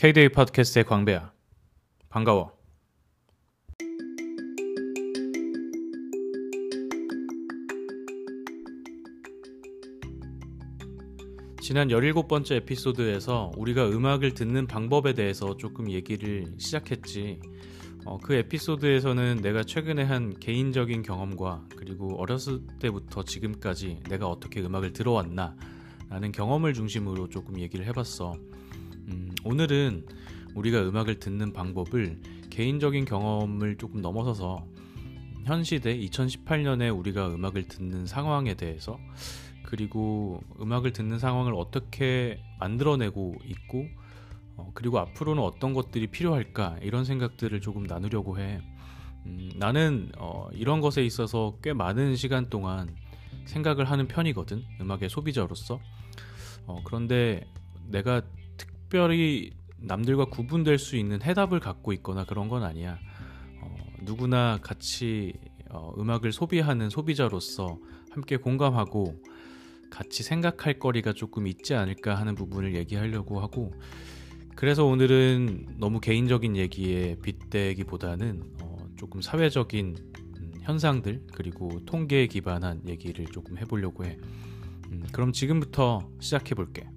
K-데이 팟캐스트의 광배야. 반가워. 지난 17번째 에피소드에서 우리가 음악을 듣는 방법에 대해서 조금 얘기를 시작했지. 어, 그 에피소드에서는 내가 최근에 한 개인적인 경험과 그리고 어렸을 때부터 지금까지 내가 어떻게 음악을 들어왔나 라는 경험을 중심으로 조금 얘기를 해봤어. 음, 오늘은 우리가 음악을 듣는 방법을 개인적인 경험을 조금 넘어서서 현 시대 2018년에 우리가 음악을 듣는 상황에 대해서 그리고 음악을 듣는 상황을 어떻게 만들어내고 있고 어, 그리고 앞으로는 어떤 것들이 필요할까 이런 생각들을 조금 나누려고 해. 음, 나는 어, 이런 것에 있어서 꽤 많은 시간 동안 생각을 하는 편이거든. 음악의 소비자로서. 어, 그런데 내가 특별히 남들과 구분될 수 있는 해답을 갖고 있거나 그런 건 아니야. 어, 누구나 같이 어, 음악을 소비하는 소비자로서 함께 공감하고 같이 생각할 거리가 조금 있지 않을까 하는 부분을 얘기하려고 하고 그래서 오늘은 너무 개인적인 얘기에 빗대기보다는 어, 조금 사회적인 음, 현상들 그리고 통계에 기반한 얘기를 조금 해보려고 해. 음, 그럼 지금부터 시작해 볼게.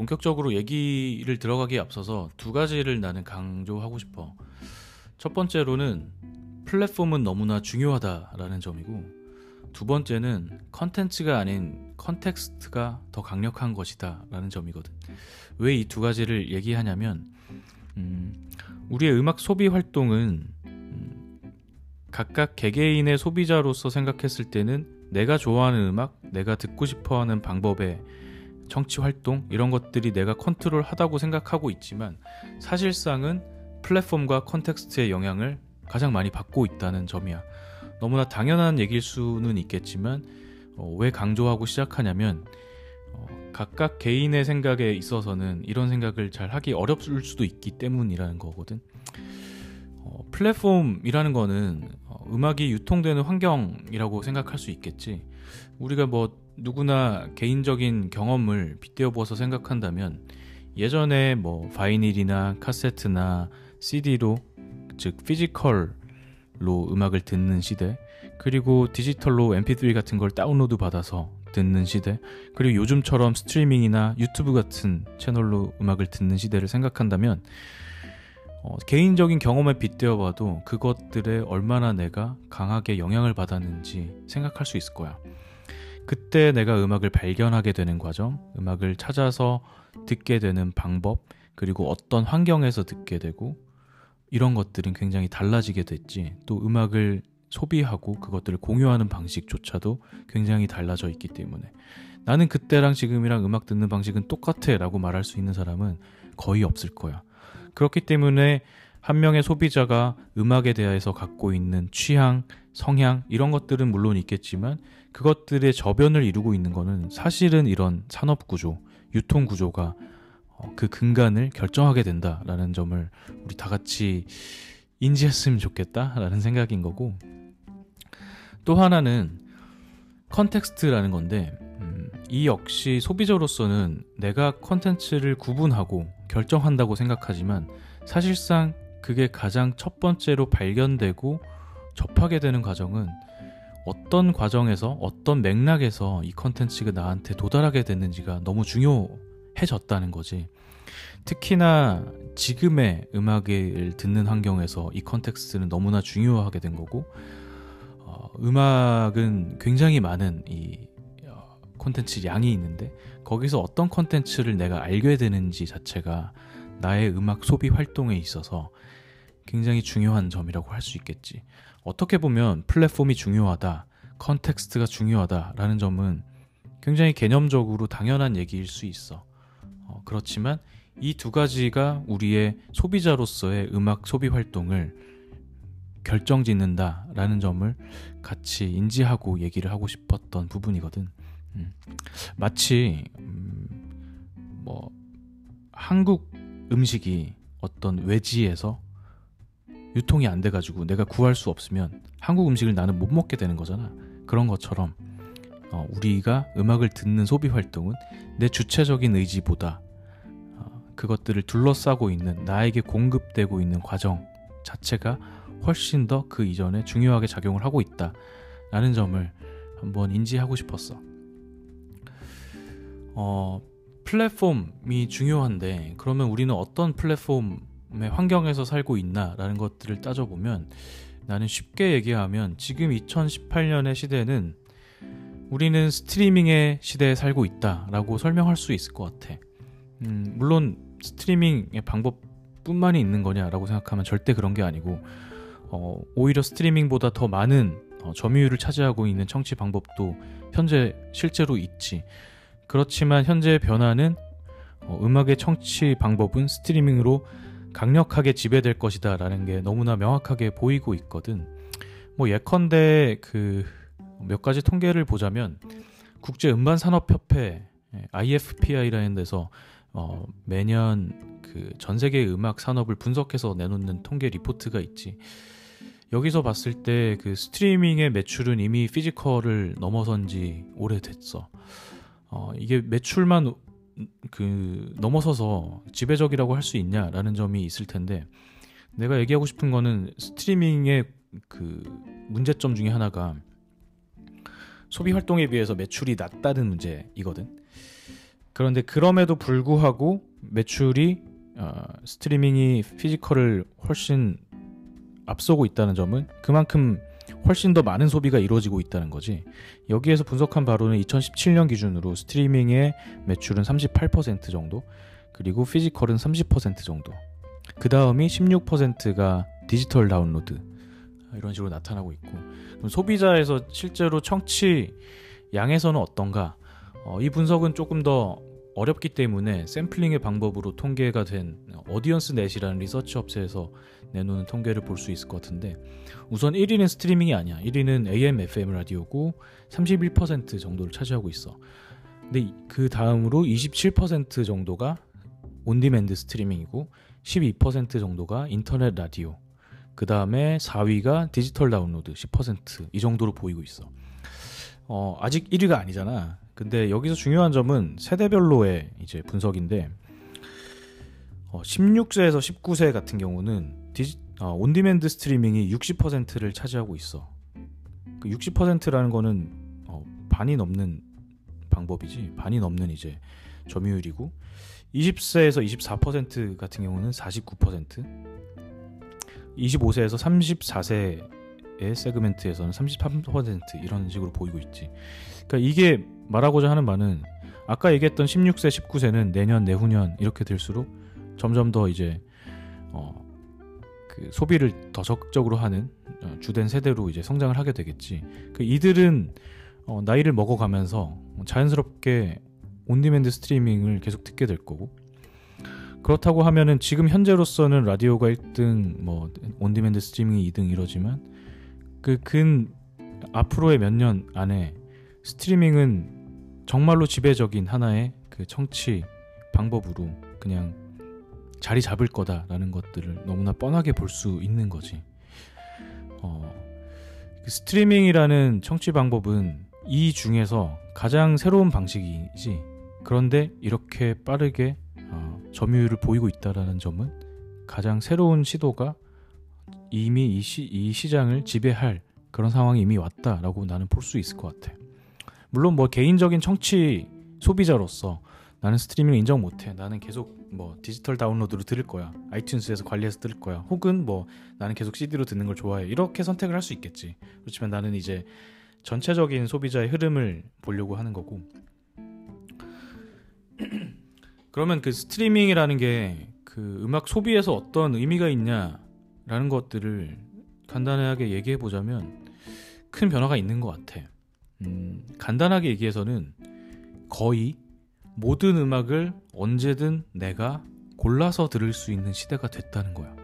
본격적으로 얘기를 들어가기에 앞서서 두 가지를 나는 강조하고 싶어. 첫 번째로는 플랫폼은 너무나 중요하다라는 점이고, 두 번째는 컨텐츠가 아닌 context가 더 강력한 것이다라는 점이거든. 왜 이 두 가지를 얘기하냐면, 음, 우리의 음악 소비 활동은 음, 각각 개개인의 소비자로서 생각했을 때는 내가 좋아하는 음악, 내가 듣고 싶어 하는 방법의 청취 활동 이런 것들이 내가 컨트롤 하다고 생각하고 있지만 사실상은 플랫폼과 컨텍스트의 영향을 가장 많이 받고 있다는 점이야. 너무나 당연한 얘기일 수는 있겠지만 어, 왜 강조하고 시작하냐면 어, 각각 개인의 생각에 있어서는 이런 생각을 잘 하기 어렵을 수도 있기 때문이라는 거거든. 어, 플랫폼이라는 거는 어, 음악이 유통되는 환경이라고 생각할 수 있겠지. 우리가 뭐 누구나 개인적인 경험을 빗대어 보아서 생각한다면 예전에 뭐 vinyl이나 카세트나 CD로 즉 physical로 음악을 듣는 시대 그리고 디지털로 mp3 같은 걸 다운로드 받아서 듣는 시대 그리고 요즘처럼 스트리밍이나 유튜브 같은 채널로 음악을 듣는 시대를 생각한다면 어, 개인적인 경험에 빗대어 봐도 그것들에 얼마나 내가 강하게 영향을 받았는지 생각할 수 있을 거야. 그때 내가 음악을 발견하게 되는 과정, 음악을 찾아서 듣게 되는 방법, 그리고 어떤 환경에서 듣게 되고 이런 것들은 굉장히 달라지게 됐지. 또 음악을 소비하고 그것들을 공유하는 방식조차도 굉장히 달라져 있기 때문에 나는 그때랑 지금이랑 음악 듣는 방식은 똑같아 라고 말할 수 있는 사람은 거의 없을 거야. 그렇기 때문에 한 명의 소비자가 음악에 대해서 갖고 있는 취향, 성향 이런 것들은 물론 있겠지만 그것들의 저변을 이루고 있는 것은 사실은 이런 산업 구조, 유통 구조가 어, 그 근간을 결정하게 된다라는 점을 우리 다 같이 인지했으면 좋겠다라는 생각인 거고. 또 하나는 context라는 건데 음, 이 역시 소비자로서는 내가 컨텐츠를 구분하고 결정한다고 생각하지만 사실상 그게 가장 첫 번째로 발견되고 접하게 되는 과정은 어떤 과정에서 어떤 맥락에서 이 컨텐츠가 나한테 도달하게 됐는지가 너무 중요해졌다는 거지. 특히나 지금의 음악을 듣는 환경에서 이 context는 너무나 중요하게 된 거고, 어, 음악은 굉장히 많은 이 어, 콘텐츠 양이 있는데 거기서 어떤 콘텐츠를 내가 알게 되는지 자체가 나의 음악 소비 활동에 있어서 굉장히 중요한 점이라고 할 수 있겠지. 어떻게 보면 플랫폼이 중요하다, context가 중요하다라는 점은 굉장히 개념적으로 당연한 얘기일 수 있어. 어, 그렇지만 이 두 가지가 우리의 소비자로서의 음악 소비 활동을 결정 짓는다라는 점을 같이 인지하고 얘기를 하고 싶었던 부분이거든. 음. 마치 음, 뭐 한국 음식이 어떤 외지에서 유통이 안 돼가지고 내가 구할 수 없으면 한국 음식을 나는 못 먹게 되는 거잖아. 그런 것처럼 어, 우리가 음악을 듣는 소비 활동은 내 주체적인 의지보다 어, 그것들을 둘러싸고 있는 나에게 공급되고 있는 과정 자체가 훨씬 더 그 이전에 중요하게 작용을 하고 있다 라는 점을 한번 인지하고 싶었어. 어, 플랫폼이 중요한데 그러면 우리는 어떤 플랫폼의 환경에서 살고 있나라는 것들을 따져보면 나는 쉽게 얘기하면 지금 2018년의 시대는 우리는 스트리밍의 시대에 살고 있다라고 설명할 수 있을 것 같아. 음, 물론 스트리밍의 방법뿐만이 있는 거냐라고 생각하면 절대 그런 게 아니고 어, 오히려 스트리밍보다 더 많은 어, 점유율을 차지하고 있는 청취 방법도 현재 실제로 있지. 그렇지만 현재의 변화는 어, 음악의 청취 방법은 스트리밍으로 강력하게 지배될 것이다 라는 게 너무나 명확하게 보이고 있거든. 뭐 예컨대 그 몇 가지 통계를 보자면 국제 음반 산업 협회 IFPI라는 데서 어 매년 그 전 세계 음악 산업을 분석해서 내놓는 통계 리포트가 있지. 여기서 봤을 때 그 스트리밍의 매출은 이미 physical을 넘어선 지 오래됐어. 어, 이게 매출만 그 넘어서서 지배적이라고 할 수 있냐라는 점이 있을 텐데 내가 얘기하고 싶은 거는 스트리밍의 그 문제점 중에 하나가 소비 활동에 비해서 매출이 낮다는 문제이거든. 그런데 그럼에도 불구하고 매출이 어, 스트리밍이 physical을 훨씬 앞서고 있다는 점은 그만큼 훨씬 더 많은 소비가 이루어지고 있다는 거지. 여기에서 분석한 바로는 2017년 기준으로 스트리밍의 매출은 38% 정도, 그리고 physical은 30% 정도. 그 다음이 16%가 디지털 다운로드 이런 식으로 나타나고 있고 그럼 소비자에서 실제로 청취 양에서는 어떤가? 어, 이 분석은 조금 더 어렵기 때문에 샘플링의 방법으로 통계가 된 AudienceNet이라는 리서치 업체에서 내놓는 통계를 볼 수 있을 것 같은데 우선 1위는 스트리밍이 아니야. 1위는 AM, FM 라디오고 31% 정도를 차지하고 있어. 근데 그 다음으로 27% 정도가 on-demand 스트리밍이고 12% 정도가 인터넷 라디오. 그 다음에 4위가 디지털 다운로드 10%이 정도로 보이고 있어. 어, 아직 1위가 아니잖아. 근데 여기서 중요한 점은 세대별로의 이제 분석인데 어, 16세에서 19세 같은 경우는 디지, 어, on-demand 스트리밍이 60%를 차지하고 있어. 그 60%라는 거는 어, 반이 넘는 방법이지. 반이 넘는 이제 점유율이고 20세에서 24% 같은 경우는 49%, 25세에서 34세의 segment에서는 33% 이런 식으로 보이고 있지. 그러니까 이게 말하고자 하는 바는 아까 얘기했던 16세, 19세는 내년, 내후년 이렇게 될수록 점점 더 이제 어, 그 소비를 더 적극적으로 하는 어, 주된 세대로 이제 성장을 하게 되겠지. 그 이들은 어, 나이를 먹어가면서 자연스럽게 on-demand 스트리밍을 계속 듣게 될 거고 그렇다고 하면은 지금 현재로서는 라디오가 1등, 뭐 on-demand 스트리밍이 2등 이러지만 그 근 앞으로의 몇 년 안에 스트리밍은 정말로 지배적인 하나의 그 청취 방법으로 그냥 자리 잡을 거다라는 것들을 너무나 뻔하게 볼 수 있는 거지. 어, 그 스트리밍이라는 청취 방법은 이 중에서 가장 새로운 방식이지. 그런데 이렇게 빠르게 어, 점유율을 보이고 있다라는 점은 가장 새로운 시도가 이미 이, 시, 이 시장을 지배할 그런 상황이 이미 왔다라고 나는 볼 수 있을 것 같아. 물론 뭐 개인적인 청취 소비자로서 나는 스트리밍을 인정 못해. 나는 계속 뭐 디지털 다운로드로 들을 거야. 아이튠스에서 관리해서 들을 거야. 혹은 뭐 나는 계속 CD로 듣는 걸 좋아해. 이렇게 선택을 할 수 있겠지. 그렇지만 나는 이제 전체적인 소비자의 흐름을 보려고 하는 거고. 그러면 그 스트리밍이라는 게 그 음악 소비에서 어떤 의미가 있냐라는 것들을 간단하게 얘기해 보자면 큰 변화가 있는 것 같아. 음, 간단하게 얘기해서는 거의 모든 음악을 언제든 내가 골라서 들을 수 있는 시대가 됐다는 거야.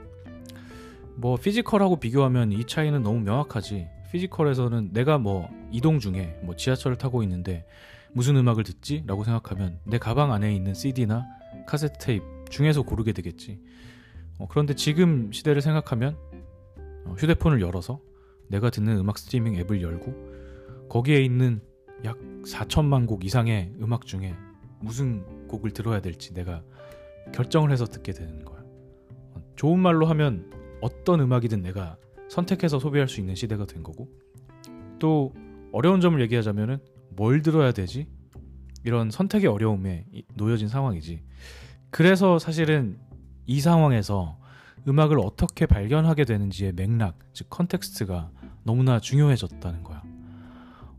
뭐 피지컬하고 비교하면 이 차이는 너무 명확하지. 피지컬에서는 내가 뭐 이동 중에 뭐 지하철을 타고 있는데 무슨 음악을 듣지? 라고 생각하면 내 가방 안에 있는 CD나 카세트 테이프 중에서 고르게 되겠지. 어, 그런데 지금 시대를 생각하면 어, 휴대폰을 열어서 내가 듣는 음악 스트리밍 앱을 열고 거기에 있는 약 4천만 곡 이상의 음악 중에 무슨 곡을 들어야 될지 내가 결정을 해서 듣게 되는 거야. 어, 좋은 말로 하면 어떤 음악이든 내가 선택해서 소비할 수 있는 시대가 된 거고 또 어려운 점을 얘기하자면은 뭘 들어야 되지? 이런 선택의 어려움에 놓여진 상황이지. 그래서 사실은 이 상황에서 음악을 어떻게 발견하게 되는지의 맥락, 즉 context가 너무나 중요해졌다는 거야.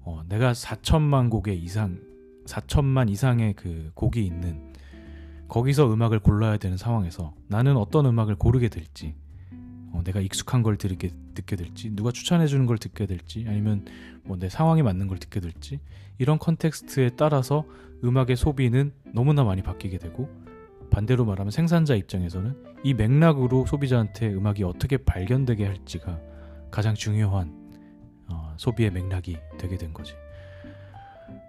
어, 내가 4천만 곡의 이상, 4천만 이상의 그 곡이 있는 거기서 음악을 골라야 되는 상황에서 나는 어떤 음악을 고르게 될지, 어, 내가 익숙한 걸 들게 듣게 될지, 누가 추천해 주는 걸 듣게 될지, 아니면 뭐 내 상황에 맞는 걸 듣게 될지, 이런 context에 따라서 음악의 소비는 너무나 많이 바뀌게 되고 반대로 말하면 생산자 입장에서는 이 맥락으로 소비자한테 음악이 어떻게 발견되게 할지가 가장 중요한 어, 소비의 맥락이 되게 된 거지.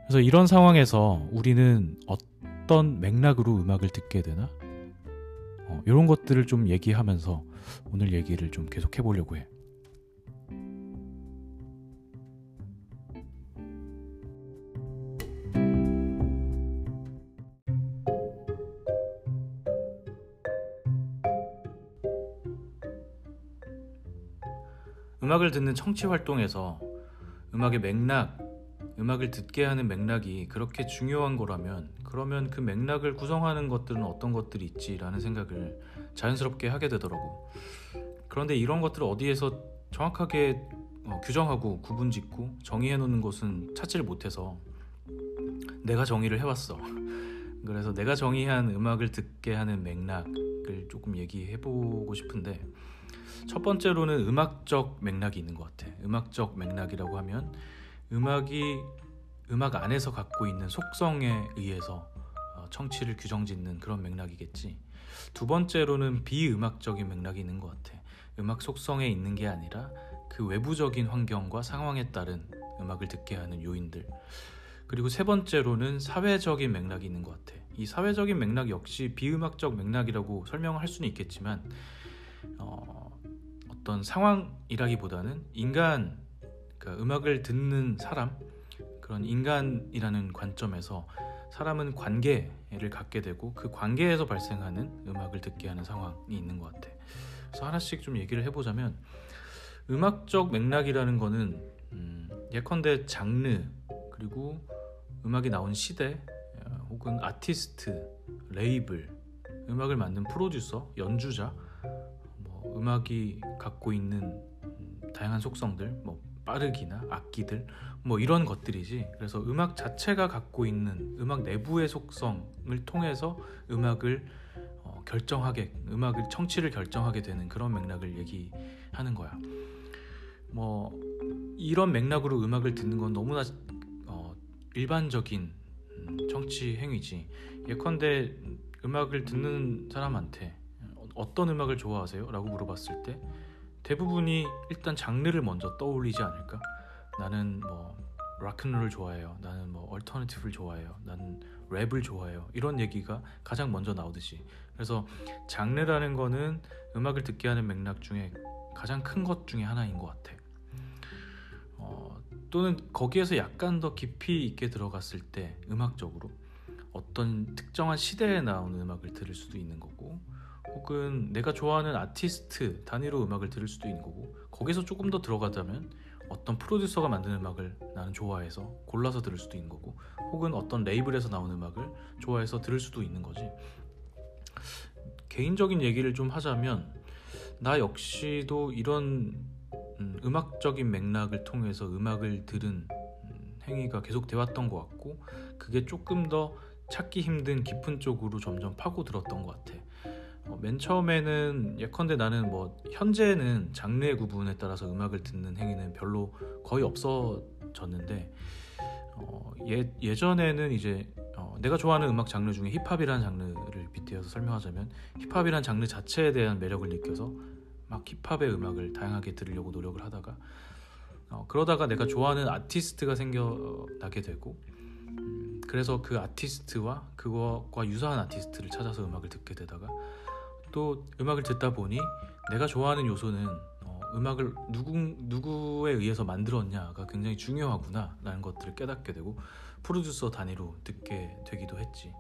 그래서 이런 상황에서 우리는 어떤 맥락으로 음악을 듣게 되나? 어, 이런 것들을 좀 얘기하면서 오늘 얘기를 좀 계속 해보려고 해. 음악을 듣는 청취 활동에서 음악의 맥락, 음악을 듣게 하는 맥락이 그렇게 중요한 거라면 그러면 그 맥락을 구성하는 것들은 어떤 것들이 있지라는 생각을 자연스럽게 하게 되더라고. 그런데 이런 것들을 어디에서 정확하게 어, 규정하고 구분 짓고 정의해 놓는 것은 찾지를 못해서 내가 정의를 해왔어. 그래서 내가 정의한 음악을 듣게 하는 맥락을 조금 얘기해 보고 싶은데 첫 번째로는 음악적 맥락이 있는 것 같아. 음악적 맥락이라고 하면 음악이 음악 안에서 갖고 있는 속성에 의해서 어, 청취를 규정짓는 그런 맥락이겠지. 두 번째로는 비음악적인 맥락이 있는 것 같아. 음악 속성에 있는 게 아니라 그 외부적인 환경과 상황에 따른 음악을 듣게 하는 요인들. 그리고 세 번째로는 사회적인 맥락이 있는 것 같아. 이 사회적인 맥락 역시 비음악적 맥락이라고 설명을 할 수는 있겠지만 어, 어떤 상황이라기보다는 인간 그러니까 음악을 듣는 사람 그런 인간이라는 관점에서 사람은 관계를 갖게 되고 그 관계에서 발생하는 음악을 듣게 하는 상황이 있는 것 같아. 그래서 하나씩 좀 얘기를 해보자면 음악적 맥락이라는 거는 음, 예컨대 장르 그리고 음악이 나온 시대 혹은 아티스트, 레이블, 음악을 만든 프로듀서, 연주자 음악이 갖고 있는 음, 다양한 속성들, 뭐 빠르기나 악기들, 뭐 이런 것들이지. 그래서 음악 자체가 갖고 있는 음악 내부의 속성을 통해서 음악을 어, 결정하게, 음악을 청취를 결정하게 되는 그런 맥락을 얘기하는 거야. 뭐 이런 맥락으로 음악을 듣는 건 너무나 어, 일반적인 음, 청취 행위지. 예컨대 음악을 듣는 사람한테 어떤 음악을 좋아하세요? 라고 물어봤을 때 대부분이 일단 장르를 먼저 떠올리지 않을까? 나는 뭐 락큰롤을 좋아해요. 나는 뭐 얼터너티브를 좋아해요. 나는 랩을 좋아해요. 이런 얘기가 가장 먼저 나오듯이. 그래서 장르라는 거는 음악을 듣게 하는 맥락 중에 가장 큰 것 중에 하나인 것 같아. 어, 또는 거기에서 약간 더 깊이 있게 들어갔을 때 음악적으로 어떤 특정한 시대에 나오는 음악을 들을 수도 있는 거고 혹은 내가 좋아하는 아티스트 단위로 음악을 들을 수도 있는 거고 거기서 조금 더 들어가자면 어떤 프로듀서가 만든 음악을 나는 좋아해서 골라서 들을 수도 있는 거고 혹은 어떤 레이블에서 나온 음악을 좋아해서 들을 수도 있는 거지. 개인적인 얘기를 좀 하자면 나 역시도 이런 음, 악적인 맥락을 통해서 음악을 들은 음, 행위가 계속 되었던 것 같고 그게 조금 더 찾기 힘든 깊은 쪽으로 점점 파고들었던 것 같아 어, 맨 처음에는 예컨대 나는 뭐 현재는 장르의 구분에 따라서 음악을 듣는 행위는 별로 거의 없어졌는데 어, 예, 예전에는 이제 어, 내가 좋아하는 음악 장르 중에 힙합이라는 장르를 빗대어서 설명하자면 힙합이라는 장르 자체에 대한 매력을 느껴서 막 힙합의 음악을 다양하게 들으려고 노력을 하다가 어, 그러다가 내가 좋아하는 아티스트가 생겨나게 되고 그래서 그 아티스트와 그거과 유사한 아티스트를 찾아서 음악을 듣게 되다가 또 음악을 듣다 보니 내가 좋아하는 요소는 어, 음악을 누구 누구에 의해서 만들었냐가 굉장히 중요하구나 라는 것들을 깨닫게 되고 프로듀서 단위로 듣게 되기도 했지.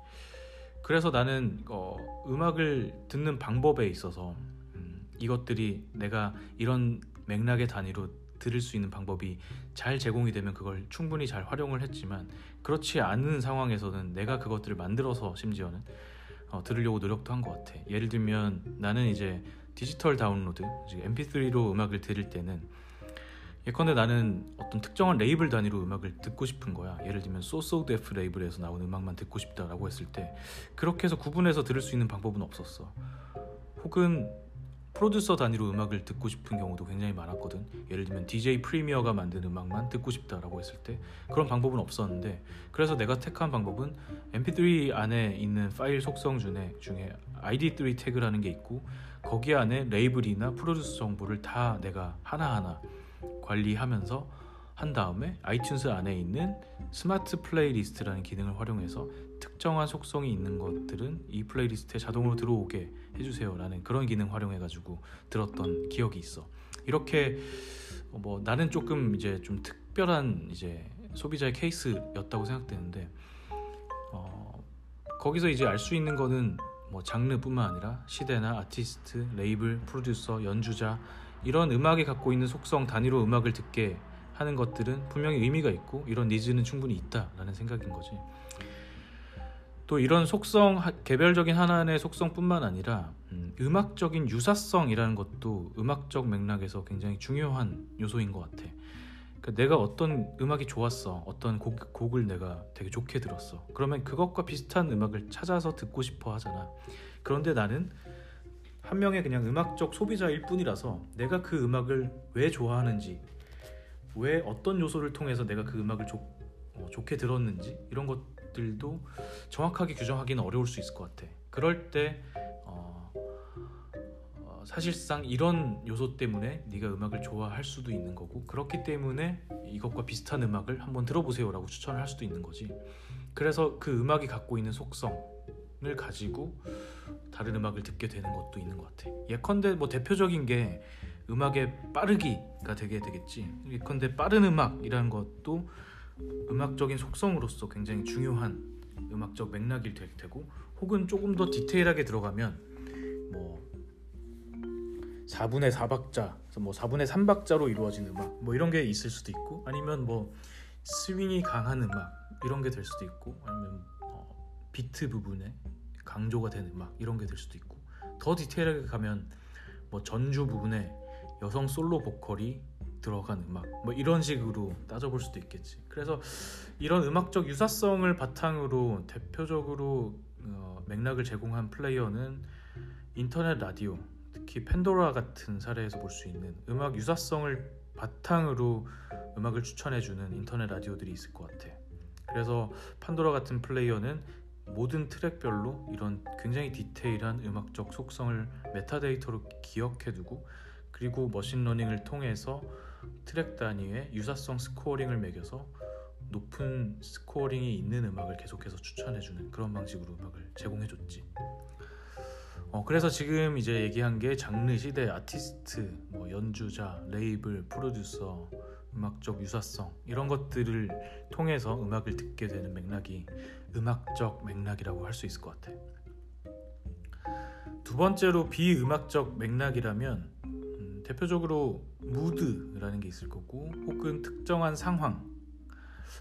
그래서 나는 어, 음악을 듣는 방법에 있어서 음, 이것들이 내가 이런 맥락의 단위로 들을 수 있는 방법이 잘 제공이 되면 그걸 충분히 잘 활용을 했지만 그렇지 않은 상황에서는 내가 그것들을 만들어서 심지어는 어, 들으려고 노력도 한 것 같아. 예를 들면 나는 이제 디지털 다운로드, MP3로 음악을 들을 때는 예컨대 나는 어떤 특정한 레이블 단위로 음악을 듣고 싶은 거야. 예를 들면 So So Def 레이블에서 나온 음악만 듣고 싶다라고 했을 때 그렇게 해서 구분해서 들을 수 있는 방법은 없었어. 혹은 프로듀서 단위로 음악을 듣고 싶은 경우도 굉장히 많았거든. 예를 들면 DJ Premier가 만든 음악만 듣고 싶다라고 했을 때 그런 방법은 없었는데 그래서 내가 택한 방법은 MP3 안에 있는 파일 속성 중에 중에 ID3 태그라는 게 있고 거기 안에 레이블이나 프로듀서 정보를 다 내가 하나하나 관리하면서 한 다음에 iTunes 안에 있는 smart playlist라는 기능을 활용해서 특정한 속성이 있는 것들은 이 playlist에 자동으로 들어오게 해주세요라는 그런 기능 활용해가지고 들었던 기억이 있어. 이렇게 뭐 나는 조금 이제 좀 특별한 이제 소비자의 케이스였다고 생각되는데 어, 거기서 이제 알 수 있는 거는 뭐 장르뿐만 아니라 시대나 아티스트, 레이블, 프로듀서, 연주자 이런 음악이 갖고 있는 속성 단위로 음악을 듣게 하는 것들은 분명히 의미가 있고 이런 니즈는 충분히 있다라는 생각인 거지. 또 이런 속성 개별적인 하나의 속성뿐만 아니라 음, 악적인 유사성이라는 것도 음악적 맥락에서 굉장히 중요한 요소인 것 같아. 그러니까 내가 어떤 음악이 좋았어, 어떤 곡, 곡을 내가 되게 좋게 들었어. 그러면 그것과 비슷한 음악을 찾아서 듣고 싶어 하잖아. 그런데 나는 한 명의 그냥 음악적 소비자일 뿐이라서 내가 그 음악을 왜 좋아하는지 왜 어떤 요소를 통해서 내가 그 음악을 좋, 어, 좋게 들었는지 이런 것들도 정확하게 규정하기는 어려울 수 있을 것 같아. 그럴 때 어, 어, 사실상 이런 요소 때문에 네가 음악을 좋아할 수도 있는 거고 그렇기 때문에 이것과 비슷한 음악을 한번 들어보세요라고 추천을 할 수도 있는 거지. 그래서 그 음악이 갖고 있는 속성을 가지고 다른 음악을 듣게 되는 것도 있는 것 같아. 예컨대 뭐 대표적인 게 음악의 빠르기가 되게 되겠지. 예컨대 빠른 음악이라는 것도 음악적인 속성으로서 굉장히 중요한 음악적 맥락이 될 테고 혹은 조금 더 디테일하게 들어가면 뭐 4분의 4박자, 뭐 4분의 3박자로 이루어진 음악 뭐 이런 게 있을 수도 있고 아니면 뭐 스윙이 강한 음악 이런 게 될 수도 있고 아니면 어, 비트 부분에 강조가 된 음악 이런 게 될 수도 있고 더 디테일하게 가면 뭐 전주 부분에 여성 솔로 보컬이 들어간 음악. 뭐 이런 식으로 따져볼 수도 있겠지. 그래서 이런 음악적 유사성을 바탕으로 대표적으로 어, 맥락을 제공한 플레이어는 인터넷 라디오 특히 Pandora 같은 사례에서 볼 수 있는 음악 유사성을 바탕으로 음악을 추천해주는 인터넷 라디오들이 있을 것 같아. 그래서 Pandora 같은 플레이어는 모든 트랙별로 이런 굉장히 디테일한 음악적 속성을 메타데이터로 기억해두고 그리고 머신러닝을 통해서 트랙 단위의 유사성 scoring을 매겨서 높은 scoring이 있는 음악을 계속해서 추천해주는 그런 방식으로 음악을 제공해줬지. 어, 그래서 지금 이제 얘기한 게 장르, 시대, 아티스트, 뭐 연주자, 레이블, 프로듀서, 음악적 유사성 이런 것들을 통해서 음악을 듣게 되는 맥락이 음악적 맥락이라고 할 수 있을 것 같아. 두 번째로 비음악적 맥락이라면 음, 대표적으로 무드라는 게 있을 거고 혹은 특정한 상황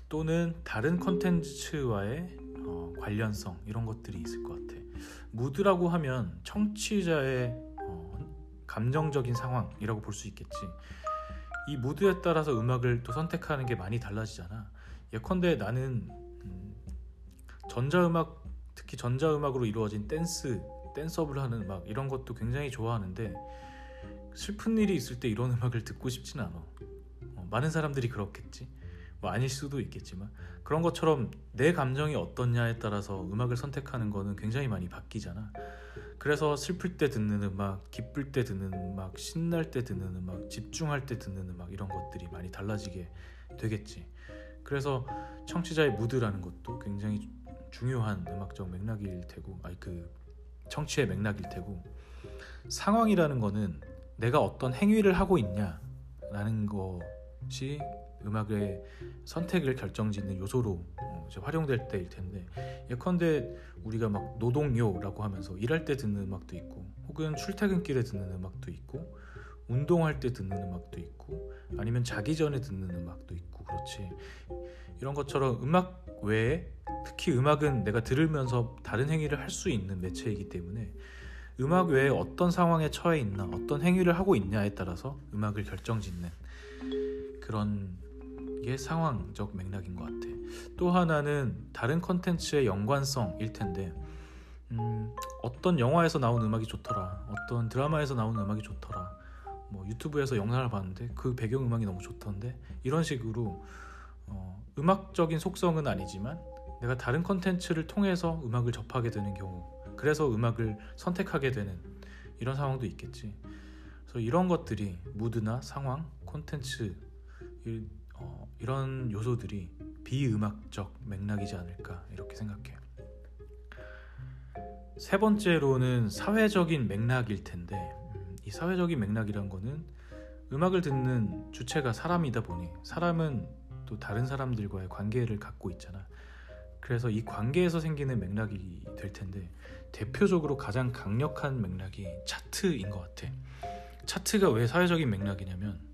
또는 다른 컨텐츠와의 어, 관련성 이런 것들이 있을 것 같아. 무드라고 하면 청취자의 어, 감정적인 상황이라고 볼 수 있겠지. 이 무드에 따라서 음악을 또 선택하는 게 많이 달라지잖아. 예컨대 나는 음, 전자음악 특히 전자음악으로 이루어진 댄스 댄스업을 하는 음악 이런 것도 굉장히 좋아하는데 슬픈 일이 있을 때 이런 음악을 듣고 싶진 않아. 어, 많은 사람들이 그렇겠지. 뭐 아닐 수도 있겠지만 그런 것처럼 내 감정이 어떻냐에 따라서 음악을 선택하는 거는 굉장히 많이 바뀌잖아. 그래서 슬플 때 듣는 음악, 기쁠 때 듣는 음악, 신날 때 듣는 음악, 집중할 때 듣는 음악 이런 것들이 많이 달라지게 되겠지. 그래서 청취자의 무드라는 것도 굉장히 중요한 음악적 맥락일 테고, 아니 그 청취의 맥락일 테고, 상황이라는 거는 내가 어떤 행위를 하고 있냐라는 것이 음악의 선택을 결정짓는 요소로 어, 활용될 때일 텐데 예컨대 우리가 막 노동요라고 하면서 일할 때 듣는 음악도 있고 혹은 출퇴근길에 듣는 음악도 있고 운동할 때 듣는 음악도 있고 아니면 자기 전에 듣는 음악도 있고 그렇지. 이런 것처럼 음악 외에 특히 음악은 내가 들으면서 다른 행위를 할 수 있는 매체이기 때문에 음악 외에 어떤 상황에 처해 있나 어떤 행위를 하고 있냐에 따라서 음악을 결정짓는 그런 게 상황적 맥락인 것 같아. 또 하나는 다른 컨텐츠의 연관성일 텐데 음, 어떤 영화에서 나온 음악이 좋더라, 어떤 드라마에서 나온 음악이 좋더라, 뭐 유튜브에서 영상을 봤는데 그 배경 음악이 너무 좋던데 이런 식으로 어, 음악적인 속성은 아니지만 내가 다른 컨텐츠를 통해서 음악을 접하게 되는 경우, 그래서 음악을 선택하게 되는 이런 상황도 있겠지. 그래서 이런 것들이 무드나 상황, 콘텐츠 어, 이런 요소들이 비음악적 맥락이지 않을까 이렇게 생각해. 세 번째로는 사회적인 맥락일 텐데 음, 이 사회적인 맥락이란 거는 음악을 듣는 주체가 사람이다 보니 사람은 또 다른 사람들과의 관계를 갖고 있잖아. 그래서 이 관계에서 생기는 맥락이 될 텐데 대표적으로 가장 강력한 맥락이 차트인 것 같아. 차트가 왜 사회적인 맥락이냐면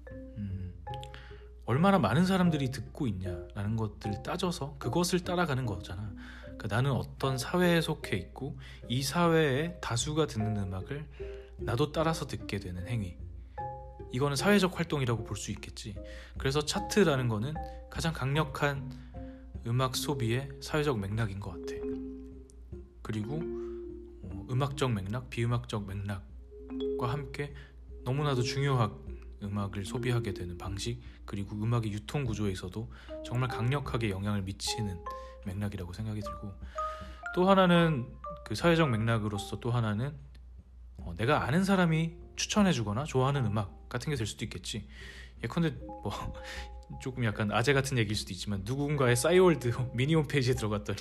얼마나 많은 사람들이 듣고 있냐라는 것들을 따져서 그것을 따라가는 거잖아. 그러니까 나는 어떤 사회에 속해 있고 이 사회에 다수가 듣는 음악을 나도 따라서 듣게 되는 행위. 이거는 사회적 활동이라고 볼 수 있겠지. 그래서 차트라는 거는 가장 강력한 음악 소비의 사회적 맥락인 것 같아. 그리고 어, 음악적 맥락, 비음악적 맥락과 함께 너무나도 중요한 음악을 소비하게 되는 방식 그리고 음악의 유통 구조에 있어도 정말 강력하게 영향을 미치는 맥락이라고 생각이 들고 또 하나는 그 사회적 맥락으로서 또 하나는 어, 내가 아는 사람이 추천해주거나 좋아하는 음악 같은 게 될 수도 있겠지. 예컨대 뭐 조금 약간 아재 같은 얘기일 수도 있지만 누군가의 싸이월드 미니 홈 페이지에 들어갔더니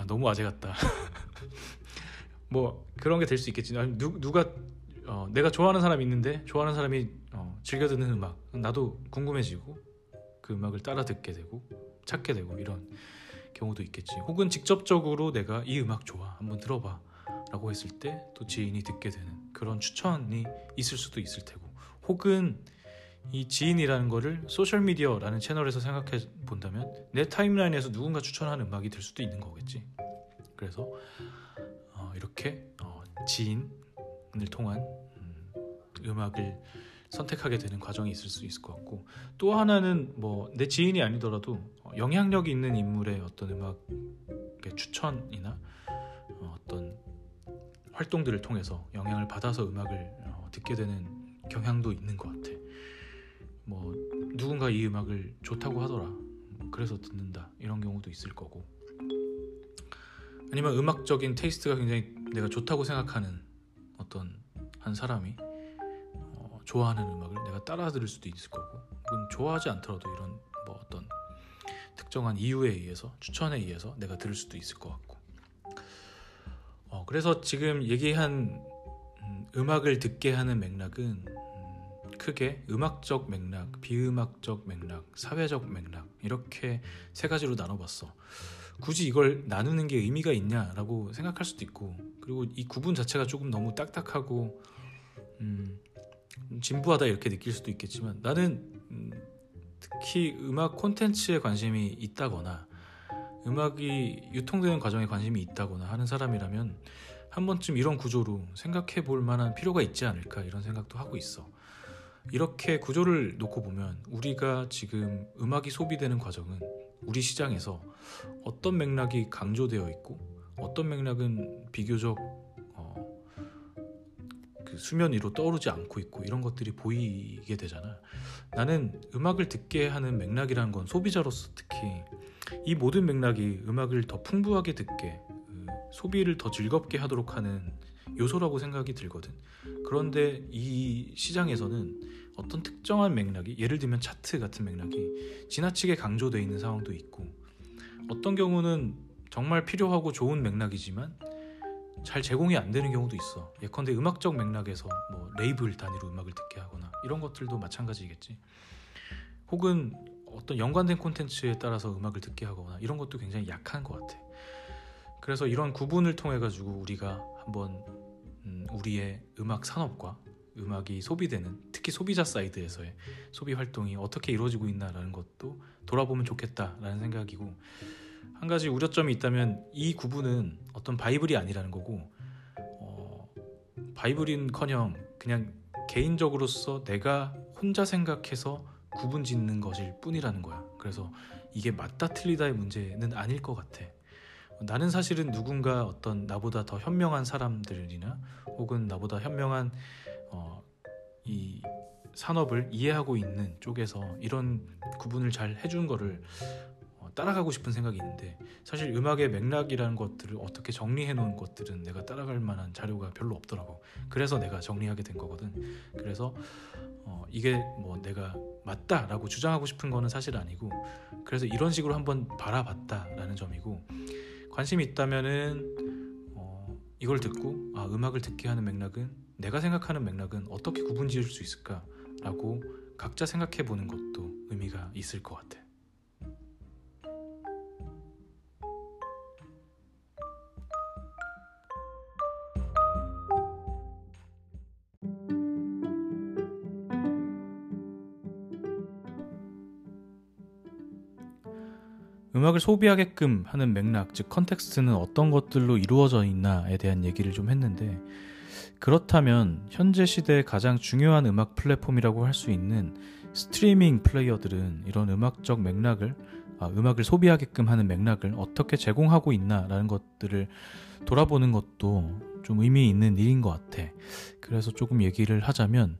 아 너무 아재 같다. 뭐 그런 게 될 수 있겠지. 누, 누가 어, 내가 좋아하는 사람이 있는데 좋아하는 사람이 어, 즐겨 듣는 음악. 나도 궁금해지고 그 음악을 따라 듣게 되고 찾게 되고 이런 경우도 있겠지. 혹은 직접적으로 내가 이 음악 좋아 한번 들어봐 라고 했을 때 또 지인이 듣게 되는 그런 추천이 있을 수도 있을 테고. 혹은 이 지인이라는 거를 소셜미디어라는 채널에서 생각해 본다면 내 타임라인에서 누군가 추천하는 음악이 될 수도 있는 거겠지 그래서 어, 이렇게 어, 지인을 통한 음악을 선택하게 되는 과정이 있을 수 있을 것 같고 또 하나는 뭐 내 지인이 아니더라도 영향력 있는 인물의 어떤 음악의 추천이나 어, 어떤 활동들을 통해서 영향을 받아서 음악을 어, 듣게 되는 경향도 있는 것 같아. 뭐 누군가 이 음악을 좋다고 하더라. 그래서 듣는다. 이런 경우도 있을 거고. 아니면 음악적인 테이스트가 굉장히 내가 좋다고 생각하는 어떤 한 사람이 좋아하는 음악을 내가 따라 들을 수도 있을 거고. 혹은 좋아하지 않더라도 이런 뭐 어떤 특정한 이유에 의해서 추천에 의해서 내가 들을 수도 있을 것 같고. 어, 그래서 지금 얘기한 음, 악을 듣게 하는 맥락은 음, 크게 음악적 맥락, 비음악적 맥락, 사회적 맥락 이렇게 세 가지로 나눠봤어. 굳이 이걸 나누는 게 의미가 있냐라고 생각할 수도 있고 그리고 이 구분 자체가 조금 너무 딱딱하고 음, 진부하다 이렇게 느낄 수도 있겠지만 나는 음, 특히 음악 콘텐츠에 관심이 있다거나 음악이 유통되는 과정에 관심이 있다거나 하는 사람이라면 한 번쯤 이런 구조로 생각해 볼 만한 필요가 있지 않을까 이런 생각도 하고 있어. 이렇게 구조를 놓고 보면 우리가 지금 음악이 소비되는 과정은 우리 시장에서 어떤 맥락이 강조되어 있고 어떤 맥락은 비교적 그 수면 위로 떠오르지 않고 있고 이런 것들이 보이게 되잖아. 나는 음악을 듣게 하는 맥락이라는 건 소비자로서 특히 이 모든 맥락이 음악을 더 풍부하게 듣게 그 소비를 더 즐겁게 하도록 하는 요소라고 생각이 들거든. 그런데 이 시장에서는 어떤 특정한 맥락이 예를 들면 차트 같은 맥락이 지나치게 강조되어 있는 상황도 있고 어떤 경우는 정말 필요하고 좋은 맥락이지만 잘 제공이 안 되는 경우도 있어. 예컨대 음악적 맥락에서 뭐 레이블 단위로 음악을 듣게 하거나 이런 것들도 마찬가지겠지. 혹은 어떤 연관된 콘텐츠에 따라서 음악을 듣게 하거나 이런 것도 굉장히 약한 것 같아. 그래서 이런 구분을 통해 가지고 우리가 한번 음, 우리의 음악 산업과 음악이 소비되는 특히 소비자 사이드에서의 소비 활동이 어떻게 이루어지고 있나라는 것도 돌아보면 좋겠다라는 생각이고 한 가지 우려점이 있다면 이 구분은 어떤 바이블이 아니라는 거고 어, 바이블인커녕 그냥 개인적으로서 내가 혼자 생각해서 구분 짓는 것일 뿐이라는 거야. 그래서 이게 맞다 틀리다의 문제는 아닐 것 같아. 나는 사실은 누군가 어떤 나보다 더 현명한 사람들이나 혹은 나보다 현명한 어, 이 산업을 이해하고 있는 쪽에서 이런 구분을 잘 해준 거를 어, 따라가고 싶은 생각이 있는데 사실 음악의 맥락이라는 것들을 어떻게 정리해 놓은 것들은 내가 따라갈 만한 자료가 별로 없더라고. 그래서 내가 정리하게 된 거거든. 그래서 어, 이게 뭐 내가 맞다라고 주장하고 싶은 거는 사실 아니고 그래서 이런 식으로 한번 바라봤다라는 점이고 관심이 있다면은 어, 이걸 듣고 아 음악을 듣게 하는 맥락은 내가 생각하는 맥락은 어떻게 구분 지을 수 있을까라고 각자 생각해 보는 것도 의미가 있을 것 같아. 음악을 소비하게끔 하는 맥락, 즉 context는 어떤 것들로 이루어져 있나에 대한 얘기를 좀 했는데 그렇다면 현재 시대의 가장 중요한 음악 플랫폼이라고 할 수 있는 스트리밍 플레이어들은 이런 음악적 맥락을 아, 음악을 소비하게끔 하는 맥락을 어떻게 제공하고 있나라는 것들을 돌아보는 것도 좀 의미 있는 일인 것 같아. 그래서 조금 얘기를 하자면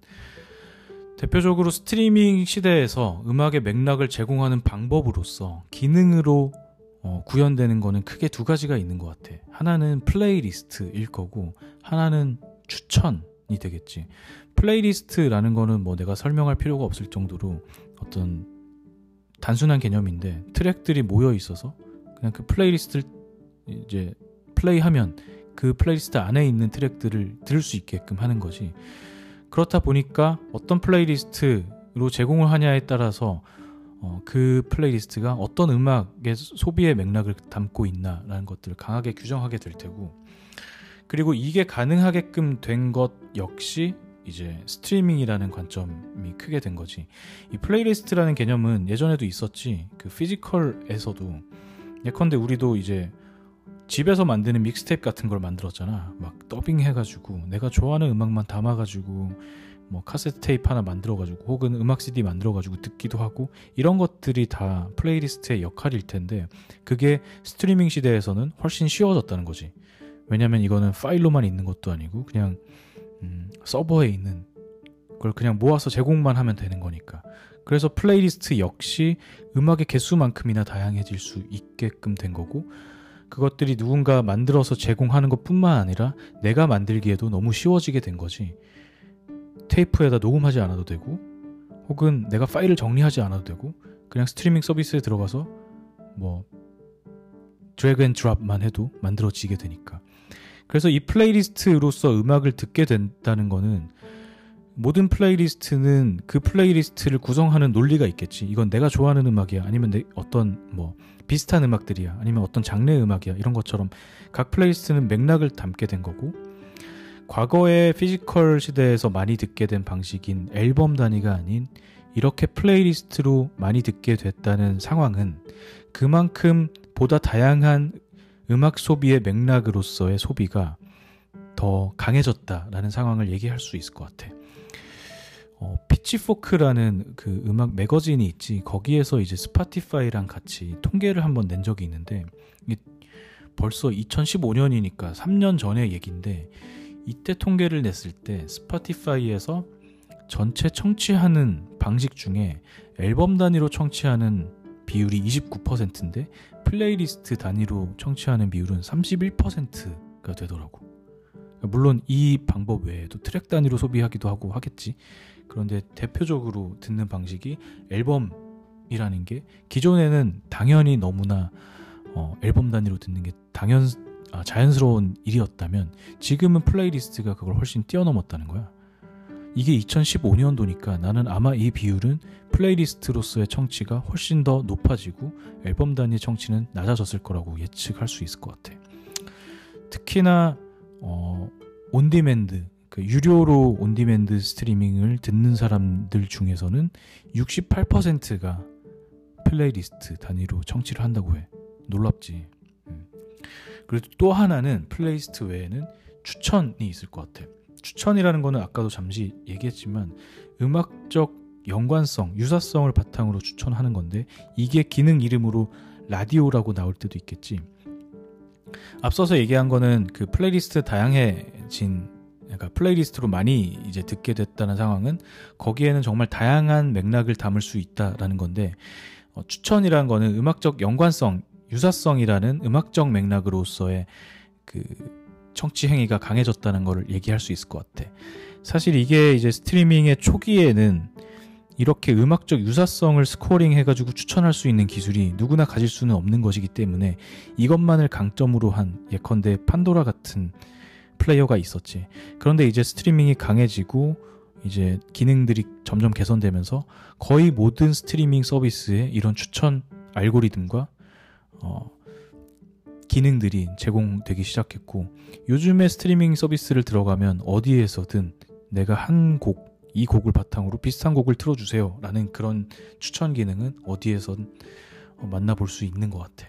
대표적으로 스트리밍 시대에서 음악의 맥락을 제공하는 방법으로서 기능으로 어, 구현되는 거는 크게 두 가지가 있는 것 같아. 하나는 플레이리스트일 거고, 하나는 추천이 되겠지. 플레이리스트라는 거는 뭐 내가 설명할 필요가 없을 정도로 어떤 단순한 개념인데 트랙들이 모여 있어서 그냥 그 플레이리스트를 이제 플레이하면 그 플레이리스트 안에 있는 트랙들을 들을 수 있게끔 하는 거지. 그렇다 보니까 어떤 플레이리스트로 제공을 하냐에 따라서 어, 그 플레이리스트가 어떤 음악의 소비의 맥락을 담고 있나라는 것들을 강하게 규정하게 될 테고 그리고 이게 가능하게끔 된 것 역시 이제 스트리밍이라는 관점이 크게 된 거지. 이 플레이리스트라는 개념은 예전에도 있었지. 그 physical에서도 예컨대 우리도 이제 집에서 만드는 믹스테이프 같은 걸 만들었잖아. 막 더빙 해가지고 내가 좋아하는 음악만 담아가지고 뭐 카세트 테이프 하나 만들어가지고 혹은 음악 CD 만들어가지고 듣기도 하고 이런 것들이 다 플레이리스트의 역할일 텐데 그게 스트리밍 시대에서는 훨씬 쉬워졌다는 거지. 왜냐면 이거는 파일로만 있는 것도 아니고 그냥 음, 서버에 있는 걸 그냥 모아서 제공만 하면 되는 거니까. 그래서 플레이리스트 역시 음악의 개수만큼이나 다양해질 수 있게끔 된 거고 그것들이 누군가 만들어서 제공하는 것 뿐만 아니라 내가 만들기에도 너무 쉬워지게 된 거지. 테이프에다 녹음하지 않아도 되고, 혹은 내가 파일을 정리하지 않아도 되고, 그냥 스트리밍 서비스에 들어가서 뭐 drag and drop만 해도 만들어지게 되니까. 그래서 이 플레이리스트로서 음악을 듣게 된다는 거는 모든 플레이리스트는 그 플레이리스트를 구성하는 논리가 있겠지. 이건 내가 좋아하는 음악이야. 아니면 내 어떤 뭐 비슷한 음악들이야. 아니면 어떤 장르의 음악이야. 이런 것처럼 각 플레이리스트는 맥락을 담게 된 거고 과거의 physical 시대에서 많이 듣게 된 방식인 앨범 단위가 아닌 이렇게 플레이리스트로 많이 듣게 됐다는 상황은 그만큼 보다 다양한 음악 소비의 맥락으로서의 소비가 더 강해졌다라는 상황을 얘기할 수 있을 것 같아. 어, Pitchfork라는 그 음악 매거진이 있지 거기에서 이제 Spotify랑 같이 통계를 한번 낸 적이 있는데 벌써 2015년이니까 3년 전의 얘기인데 이때 통계를 냈을 때 Spotify에서 전체 청취하는 방식 중에 앨범 단위로 청취하는 비율이 29%인데 플레이리스트 단위로 청취하는 비율은 31%가 되더라고. 물론 이 방법 외에도 트랙 단위로 소비하기도 하고 하겠지. 그런데 대표적으로 듣는 방식이 앨범이라는 게 기존에는 당연히 너무나 어, 앨범 단위로 듣는 게 당연 아, 자연스러운 일이었다면 지금은 플레이리스트가 그걸 훨씬 뛰어넘었다는 거야. 이게 2015년도니까 나는 아마 이 비율은 플레이리스트로서의 청취가 훨씬 더 높아지고 앨범 단위의 청취는 낮아졌을 거라고 예측할 수 있을 것 같아. 특히나 어, on-demand 그 유료로 on-demand 스트리밍을 듣는 사람들 중에서는 68%가 플레이리스트 단위로 청취를 한다고 해. 놀랍지. 음. 그리고 또 하나는 플레이리스트 외에는 추천이 있을 것 같아. 추천이라는 거는 아까도 잠시 얘기했지만 음악적 연관성, 유사성을 바탕으로 추천하는 건데 이게 기능 이름으로 라디오라고 나올 때도 있겠지. 앞서서 얘기한 거는 그 플레이리스트 다양해진 그러니까 플레이리스트로 많이 이제 듣게 됐다는 상황은 거기에는 정말 다양한 맥락을 담을 수 있다라는 건데 어, 추천이라는 거는 음악적 연관성, 유사성이라는 음악적 맥락으로서의 그 청취 행위가 강해졌다는 것을 얘기할 수 있을 것 같아. 사실 이게 이제 스트리밍의 초기에는 이렇게 음악적 유사성을 scoring 해가지고 추천할 수 있는 기술이 누구나 가질 수는 없는 것이기 때문에 이것만을 강점으로 한 예컨대 판도라 같은 플레이어가 있었지. 그런데 이제 스트리밍이 강해지고 이제 기능들이 점점 개선되면서 거의 모든 스트리밍 서비스에 이런 추천 알고리즘과 어, 기능들이 제공되기 시작했고 요즘에 스트리밍 서비스를 들어가면 어디에서든 내가 한 곡, 이 곡을 바탕으로 비슷한 곡을 틀어주세요 라는 그런 추천 기능은 어디에선 어, 만나볼 수 있는 것 같아.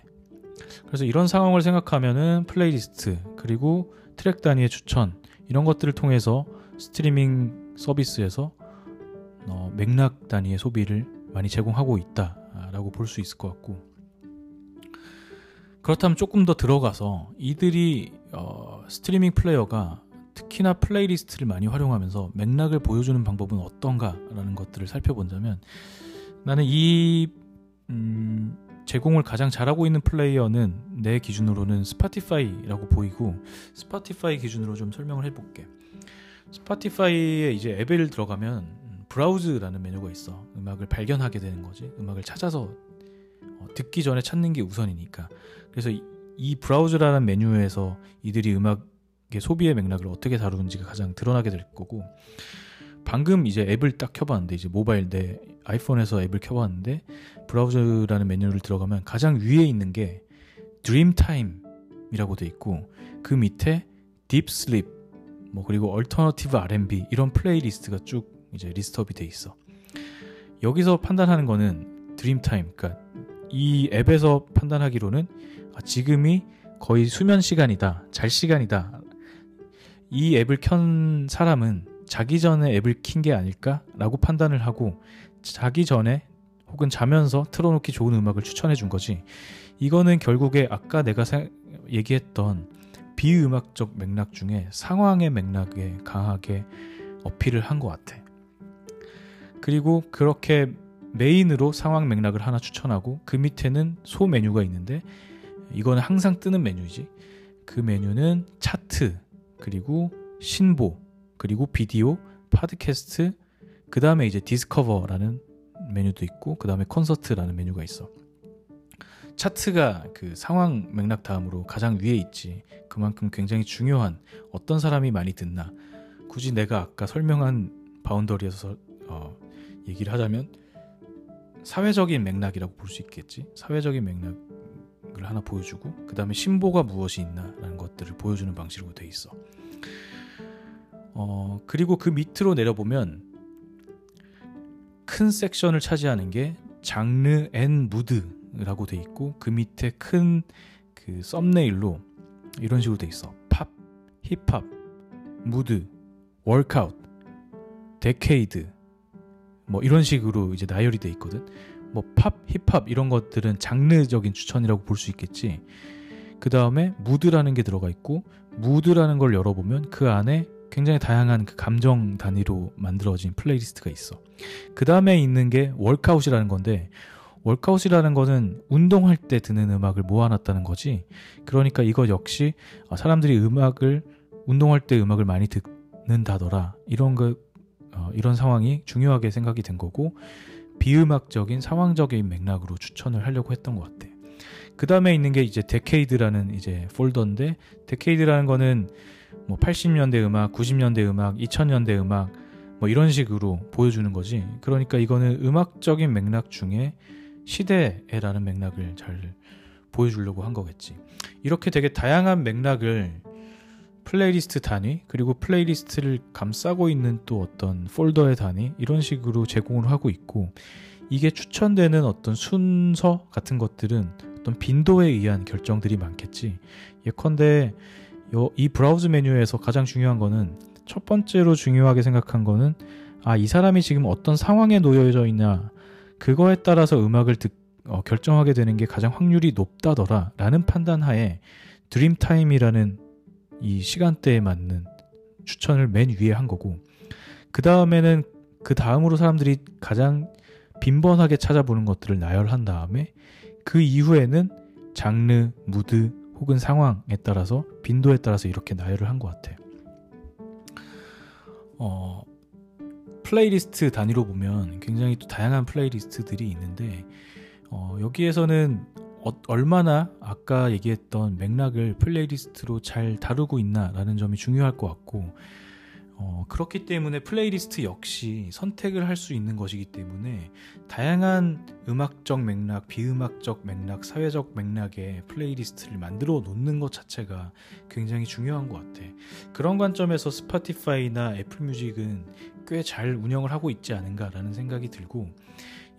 그래서 이런 상황을 생각하면은 플레이리스트 그리고 트랙 단위의 추천 이런 것들을 통해서 스트리밍 서비스에서 어, 맥락 단위의 소비를 많이 제공하고 있다라고 볼 수 있을 것 같고 그렇다면 조금 더 들어가서 이들이 어, 스트리밍 플레이어가 특히나 플레이리스트를 많이 활용하면서 맥락을 보여주는 방법은 어떤가라는 것들을 살펴본다면 나는 이 음, 제공을 가장 잘하고 있는 플레이어는 내 기준으로는 Spotify라고 보이고 Spotify 기준으로 좀 설명을 해볼게. Spotify에 이제 앱을 들어가면 Browse라는 메뉴가 있어. 음악을 발견하게 되는 거지. 음악을 찾아서 어, 듣기 전에 찾는 게 우선이니까. 그래서 이, 이 Browse라는 메뉴에서 이들이 음악의 소비의 맥락을 어떻게 다루는지가 가장 드러나게 될 거고 방금 이제 앱을 딱 켜봤는데 이제 모바일 내 아이폰에서 앱을 켜봤는데 Browse라는 메뉴를 들어가면 가장 위에 있는 게 Dream Time이라고 돼 있고 그 밑에 Deep Sleep 뭐 그리고 Alternative R&B 이런 플레이리스트가 쭉 이제 list up이 돼 있어. 여기서 판단하는 거는 Dream Time 그러니까 이 앱에서 판단하기로는 아, 지금이 거의 수면 시간이다, 잘 시간이다. 이 앱을 켠 사람은 자기 전에 앱을 킨 게 아닐까라고 판단을 하고 자기 전에 혹은 자면서 틀어놓기 좋은 음악을 추천해 준 거지. 이거는 결국에 아까 내가 사, 얘기했던 비음악적 맥락 중에 상황의 맥락에 강하게 어필을 한 것 같아. 그리고 그렇게 메인으로 상황 맥락을 하나 추천하고 그 밑에는 소 메뉴가 있는데 이거는 항상 뜨는 메뉴이지. 그 메뉴는 차트, 그리고 신보, 그리고 비디오, 팟캐스트, 그 다음에 이제 Discover라는 메뉴도 있고, 그 다음에 콘서트라는 메뉴가 있어. 차트가 그 상황 맥락 다음으로 가장 위에 있지. 그만큼 굉장히 중요한 어떤 사람이 많이 듣나. 굳이 내가 아까 설명한 boundary에서 어, 얘기를 하자면 사회적인 맥락이라고 볼 수 있겠지. 사회적인 맥락 을 하나 보여주고 그 다음에 신보가 무엇이 있나라는 것들을 보여주는 방식으로 돼 있어. 어 그리고 그 밑으로 내려보면 큰 섹션을 차지하는 게 Genre and Mood라고 돼 있고 그 밑에 큰 그 썸네일로 이런 식으로 돼 있어. 팝, 힙합, 무드, Workout, Decade 뭐 이런 식으로 이제 나열이 돼 있거든. 뭐 팝, 힙합 이런 것들은 장르적인 추천이라고 볼 수 있겠지. 그 다음에 무드라는 게 들어가 있고 무드라는 걸 열어보면 그 안에 굉장히 다양한 그 감정 단위로 만들어진 플레이리스트가 있어. 그 다음에 있는 게 Workout이라는 건데 Workout이라는 거는 운동할 때 듣는 음악을 모아놨다는 거지. 그러니까 이거 역시 사람들이 음악을 운동할 때 음악을 많이 듣는다더라. 이런 거 어, 이런 상황이 중요하게 생각이 된 거고 비음악적인 상황적인 맥락으로 추천을 하려고 했던 것 같아. 그 다음에 있는 게 이제 Decade라는 이제 폴더인데 Decade라는 거는 뭐 80년대 음악, 90년대 음악, 2000년대 음악 뭐 이런 식으로 보여주는 거지. 그러니까 이거는 음악적인 맥락 중에 시대에라는 맥락을 잘 보여주려고 한 거겠지. 이렇게 되게 다양한 맥락을 플레이리스트 단위 그리고 플레이리스트를 감싸고 있는 또 어떤 폴더의 단위 이런 식으로 제공을 하고 있고 이게 추천되는 어떤 순서 같은 것들은 어떤 빈도에 의한 결정들이 많겠지. 예컨대 이 Browse 메뉴에서 가장 중요한 거는 첫 번째로 중요하게 생각한 거는 아, 이 사람이 지금 어떤 상황에 놓여져 있냐 그거에 따라서 음악을 듣, 어, 결정하게 되는 게 가장 확률이 높다더라 라는 판단하에 드림타임이라는 이 시간대에 맞는 추천을 맨 위에 한 거고 그 다음에는 그 다음으로 사람들이 가장 빈번하게 찾아보는 것들을 나열한 다음에 그 이후에는 장르, 무드 혹은 상황에 따라서 빈도에 따라서 이렇게 나열을 한 것 같아요. 어, 플레이리스트 단위로 보면 굉장히 또 다양한 플레이리스트들이 있는데 어, 여기에서는 어, 얼마나 아까 얘기했던 맥락을 플레이리스트로 잘 다루고 있나라는 점이 중요할 것 같고 어, 그렇기 때문에 플레이리스트 역시 선택을 할 수 있는 것이기 때문에 다양한 음악적 맥락, 비음악적 맥락, 사회적 맥락의 플레이리스트를 만들어 놓는 것 자체가 굉장히 중요한 것 같아. 그런 관점에서 Spotify나 Apple Music은 꽤 잘 운영을 하고 있지 않은가라는 생각이 들고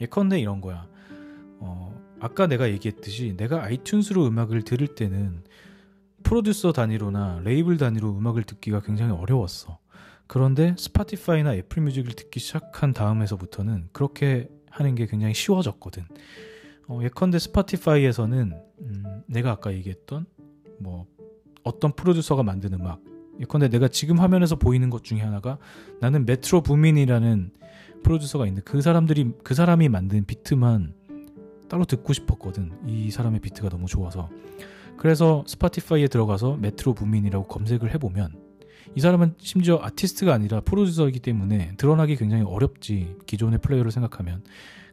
예컨대 이런 거야. 어, 아까 내가 얘기했듯이 내가 iTunes로 음악을 들을 때는 프로듀서 단위로나 레이블 단위로 음악을 듣기가 굉장히 어려웠어. 그런데 Spotify나 Apple Music을 듣기 시작한 다음에서부터는 그렇게 하는 게 굉장히 쉬워졌거든. 어, 예컨대 Spotify에서는 음, 내가 아까 얘기했던 뭐 어떤 프로듀서가 만든 음악 예컨대 내가 지금 화면에서 보이는 것 중에 하나가 나는 Metro Boomin이라는 프로듀서가 있는데 그 사람들이 그 사람이 만든 비트만 따로 듣고 싶었거든. 이 사람의 비트가 너무 좋아서. 그래서 Spotify에 들어가서 Metro Boomin이라고 검색을 해보면 이 사람은 심지어 아티스트가 아니라 프로듀서이기 때문에 드러나기 굉장히 어렵지 기존의 플레이어를 생각하면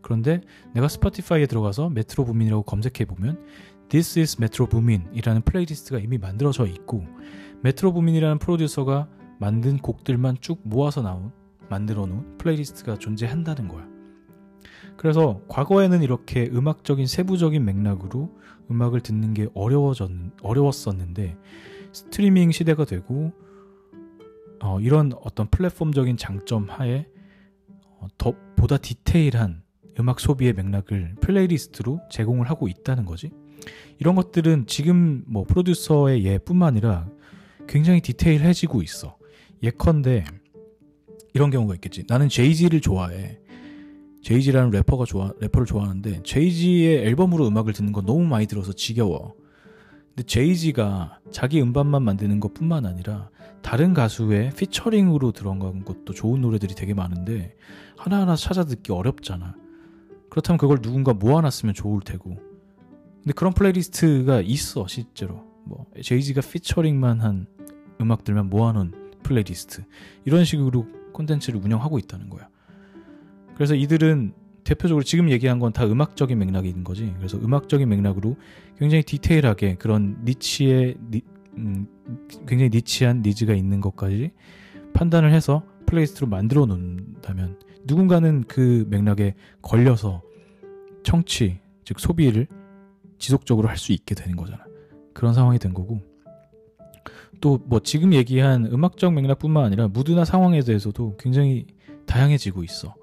그런데 내가 Spotify에 들어가서 Metro Boomin이라고 검색해 보면 This is Metro Boomin이라는 플레이리스트가 이미 만들어져 있고 Metro Boomin이라는 프로듀서가 만든 곡들만 쭉 모아서 나온 만들어 놓은 플레이리스트가 존재한다는 거야. 그래서 과거에는 이렇게 음악적인 세부적인 맥락으로 음악을 듣는 게 어려워졌 어려웠었는데 스트리밍 시대가 되고 어, 이런 어떤 플랫폼적인 장점 하에 어, 더 보다 디테일한 음악 소비의 맥락을 playlist로 제공을 하고 있다는 거지. 이런 것들은 지금 뭐 프로듀서의 예뿐만 아니라 굉장히 디테일해지고 있어. 예컨대 이런 경우가 있겠지. 나는 Jay-Z를 좋아해. Jay-Z라는 래퍼가 좋아 래퍼를 좋아하는데 Jay-Z의 앨범으로 음악을 듣는 건 너무 많이 들어서 지겨워. 근데 Jay-Z가 자기 음반만 만드는 것뿐만 아니라 다른 가수의 featuring으로 들어간 것도 좋은 노래들이 되게 많은데 하나하나 찾아 듣기 어렵잖아. 그렇다면 그걸 누군가 모아놨으면 좋을 테고. 근데 그런 playlist가 있어 실제로. 뭐 Jay-Z가 featuring만 한 음악들만 모아놓은 플레이리스트 이런 식으로 콘텐츠를 운영하고 있다는 거야. 그래서 이들은 대표적으로 지금 얘기한 건 다 음악적인 맥락이 있는 거지. 그래서 음악적인 맥락으로 굉장히 디테일하게 그런 niche의 니, 음, 굉장히 niche한 needs가 있는 것까지 판단을 해서 playlist로 만들어 놓는다면 누군가는 그 맥락에 걸려서 청취 즉 소비를 지속적으로 할 수 있게 되는 거잖아. 그런 상황이 된 거고 또 뭐 지금 얘기한 음악적 맥락뿐만 아니라 무드나 상황에 대해서도 굉장히 다양해지고 있어.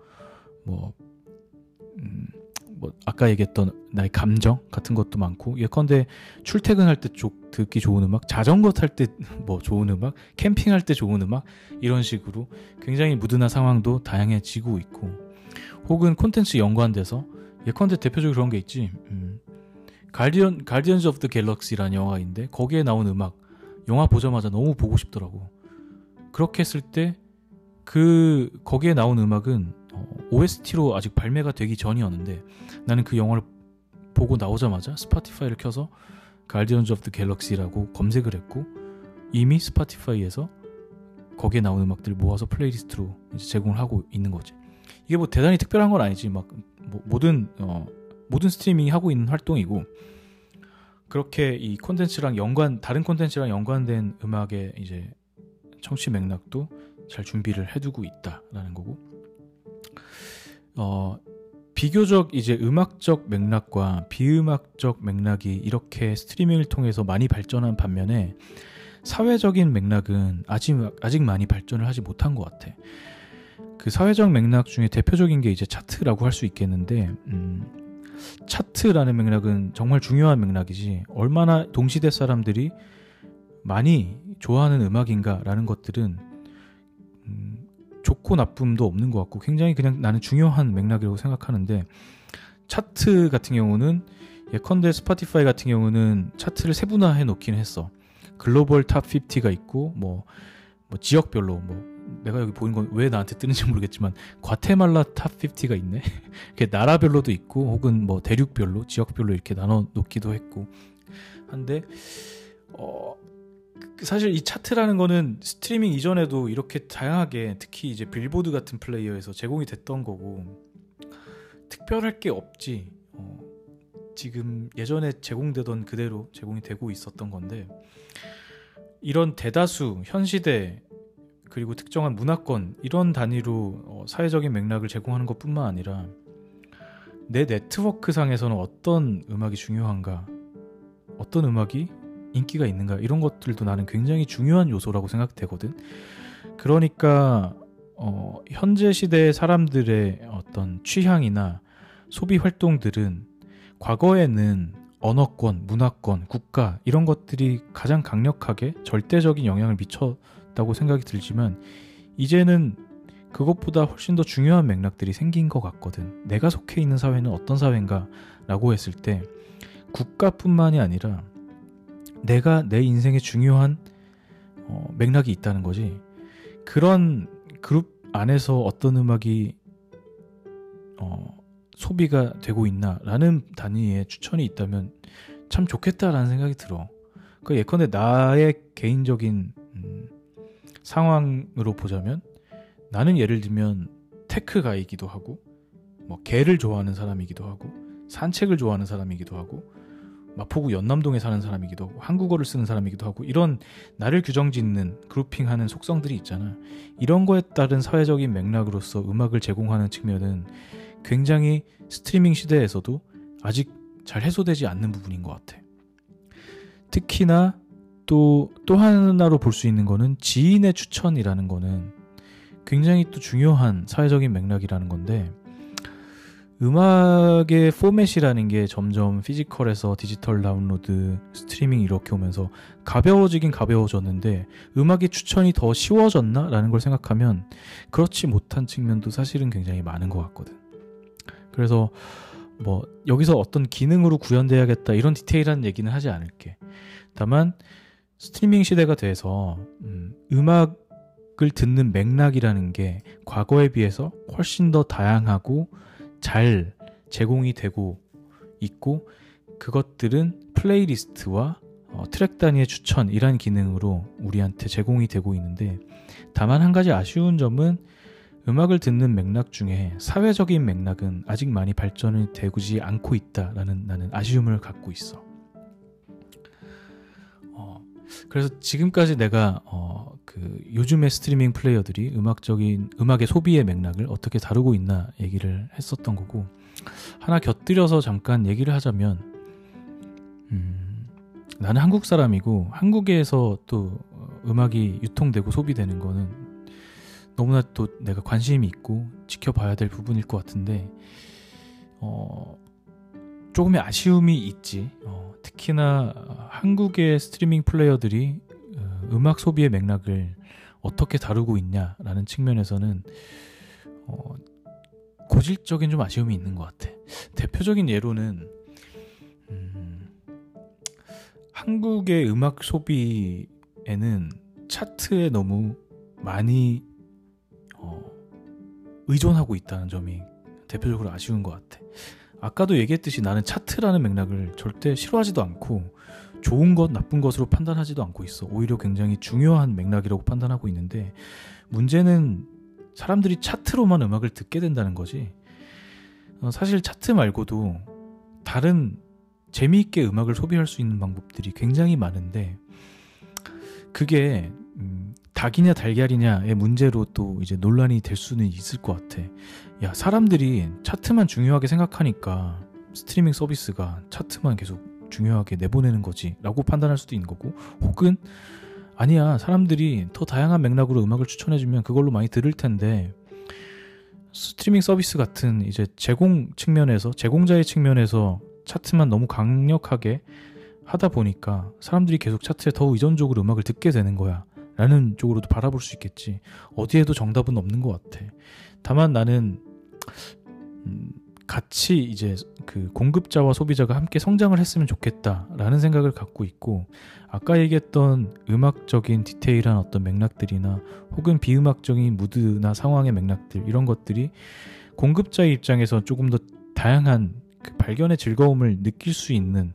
뭐 음, 뭐 아까 얘기했던 나의 감정 같은 것도 많고 예컨대 출퇴근할 때 듣기 좋은 음악, 자전거 탈 때 뭐 좋은 음악, 캠핑할 때 좋은 음악 이런 식으로 굉장히 무드나 상황도 다양해지고 있고 혹은 콘텐츠 연관돼서 예컨대 대표적으로 그런 게 있지. 음, Guardian Guardians of the Galaxy라는 영화인데 거기에 나온 음악 영화 보자마자 너무 보고 싶더라고. 그렇게 했을 때 그 거기에 나온 음악은 어, OST로 아직 발매가 되기 전이었는데 나는 그 영화를 보고 나오자마자 Spotify를 켜서 Guardians of the Galaxy라고 검색을 했고 이미 Spotify에서 거기에 나온 음악들을 모아서 playlist로 제공을 하고 있는 거지. 이게 뭐 대단히 특별한 건 아니지. 막 뭐 모든 어, 모든 streaming이 하고 있는 활동이고 그렇게 이 콘텐츠랑 연관 다른 콘텐츠랑 연관된 음악의 이제 청취 맥락도 잘 준비를 해두고 있다라는 거고 어 비교적 이제 음악적 맥락과 비음악적 맥락이 이렇게 스트리밍을 통해서 많이 발전한 반면에 사회적인 맥락은 아직 아직 많이 발전을 하지 못한 것 같아. 그 사회적 맥락 중에 대표적인 게 이제 차트라고 할 수 있겠는데 음, 차트라는 맥락은 정말 중요한 맥락이지 얼마나 동시대 사람들이 많이 좋아하는 음악인가라는 것들은 음, 좋고 나쁨도 없는 것 같고 굉장히 그냥 나는 중요한 맥락이라고 생각하는데 차트 같은 경우는 예컨대 Spotify 같은 경우는 차트를 세분화해 놓긴 했어. global top 50가 있고 뭐, 뭐 지역별로 뭐 내가 여기 보는 건 왜 나한테 뜨는지 모르겠지만 과테말라 top 50가 있네. 이렇게 나라별로도 있고 혹은 뭐 대륙별로 지역별로 이렇게 나눠 놓기도 했고 한데 어 사실 이 차트라는 거는 스트리밍 이전에도 이렇게 다양하게 특히 이제 빌보드 같은 플레이어에서 제공이 됐던 거고 특별할 게 없지. 어, 지금 예전에 제공되던 그대로 제공이 되고 있었던 건데 이런 대다수 현 시대 그리고 특정한 문화권 이런 단위로 어, 사회적인 맥락을 제공하는 것뿐만 아니라 내 네트워크 상에서는 어떤 음악이 중요한가, 어떤 음악이 인기가 있는가 이런 것들도 나는 굉장히 중요한 요소라고 생각되거든. 그러니까 어, 현재 시대의 사람들의 어떤 취향이나 소비 활동들은 과거에는 언어권, 문화권, 국가 이런 것들이 가장 강력하게 절대적인 영향을 미쳐 같다고 생각이 들지만 이제는 그것보다 훨씬 더 중요한 맥락들이 생긴 것 같거든. 내가 속해 있는 사회는 어떤 사회인가 라고 했을 때 국가뿐만이 아니라 내가 내 인생에 중요한 어, 맥락이 있다는 거지. 그런 그룹 안에서 어떤 음악이 어, 소비가 되고 있나라는 단위의 추천이 있다면 참 좋겠다라는 생각이 들어. 그 예컨대 나의 개인적인 음, 상황으로 보자면 나는 예를 들면 테크가이기도 하고 뭐 개를 좋아하는 사람이기도 하고 산책을 좋아하는 사람이기도 하고 마포구 연남동에 사는 사람이기도 하고 한국어를 쓰는 사람이기도 하고 이런 나를 규정짓는 그룹핑하는 속성들이 있잖아. 이런 거에 따른 사회적인 맥락으로서 음악을 제공하는 측면은 굉장히 스트리밍 시대에서도 아직 잘 해소되지 않는 부분인 것 같아. 특히나 또, 또 하나로 볼 수 있는 거는 지인의 추천이라는 거는 굉장히 또 중요한 사회적인 맥락이라는 건데, 음악의 포맷이라는 게 점점 physical에서 디지털 다운로드, 스트리밍 이렇게 오면서 가벼워지긴 가벼워졌는데, 음악의 추천이 더 쉬워졌나? 라는 걸 생각하면, 그렇지 못한 측면도 사실은 굉장히 많은 것 같거든. 그래서, 뭐, 여기서 어떤 기능으로 구현돼야겠다, 이런 디테일한 얘기는 하지 않을게. 다만, 스트리밍 시대가 돼서 음, 음악을 듣는 맥락이라는 게 과거에 비해서 훨씬 더 다양하고 잘 제공이 되고 있고 그것들은 playlist와 어, 트랙 단위의 추천이란 기능으로 우리한테 제공이 되고 있는데 다만 한 가지 아쉬운 점은 음악을 듣는 맥락 중에 사회적인 맥락은 아직 많이 발전이 되지 않고 있다라는 나는 아쉬움을 갖고 있어. 그래서 지금까지 내가 어, 그 요즘의 스트리밍 플레이어들이 음악적인 음악의 소비의 맥락을 어떻게 다루고 있나 얘기를 했었던 거고 하나 곁들여서 잠깐 얘기를 하자면 음, 나는 한국 사람이고 한국에서 또 음악이 유통되고 소비되는 거는 너무나 또 내가 관심이 있고 지켜봐야 될 부분일 것 같은데 어, 조금의 아쉬움이 있지. 어, 특히나 한국의 스트리밍 플레이어들이 어, 음악 소비의 맥락을 어떻게 다루고 있냐라는 측면에서는 어, 고질적인 좀 아쉬움이 있는 것 같아. 대표적인 예로는 음, 한국의 음악 소비에는 차트에 너무 많이 어, 의존하고 있다는 점이 대표적으로 아쉬운 것 같아. 아까도 얘기했듯이 나는 차트라는 맥락을 절대 싫어하지도 않고 좋은 것, 나쁜 것으로 판단하지도 않고 있어. 오히려 굉장히 중요한 맥락이라고 판단하고 있는데 문제는 사람들이 차트로만 음악을 듣게 된다는 거지. 어, 사실 차트 말고도 다른 재미있게 음악을 소비할 수 있는 방법들이 굉장히 많은데 그게 음, 닭이냐 달걀이냐의 문제로 또 이제 논란이 될 수는 있을 것 같아. 야 사람들이 차트만 중요하게 생각하니까 스트리밍 서비스가 차트만 계속 중요하게 내보내는 거지 라고 판단할 수도 있는 거고 혹은 아니야 사람들이 더 다양한 맥락으로 음악을 추천해주면 그걸로 많이 들을 텐데 스트리밍 서비스 같은 이제 제공 측면에서 제공자의 측면에서 차트만 너무 강력하게 하다 보니까 사람들이 계속 차트에 더 의존적으로 음악을 듣게 되는 거야. 라는 쪽으로도 바라볼 수 있겠지. 어디에도 정답은 없는 것 같아. 다만 나는, 음, 같이 이제 그 공급자와 소비자가 함께 성장을 했으면 좋겠다라는 생각을 갖고 있고, 아까 얘기했던 음악적인 디테일한 어떤 맥락들이나 혹은 비음악적인 무드나 상황의 맥락들, 이런 것들이 공급자의 입장에서 조금 더 다양한 그 발견의 즐거움을 느낄 수 있는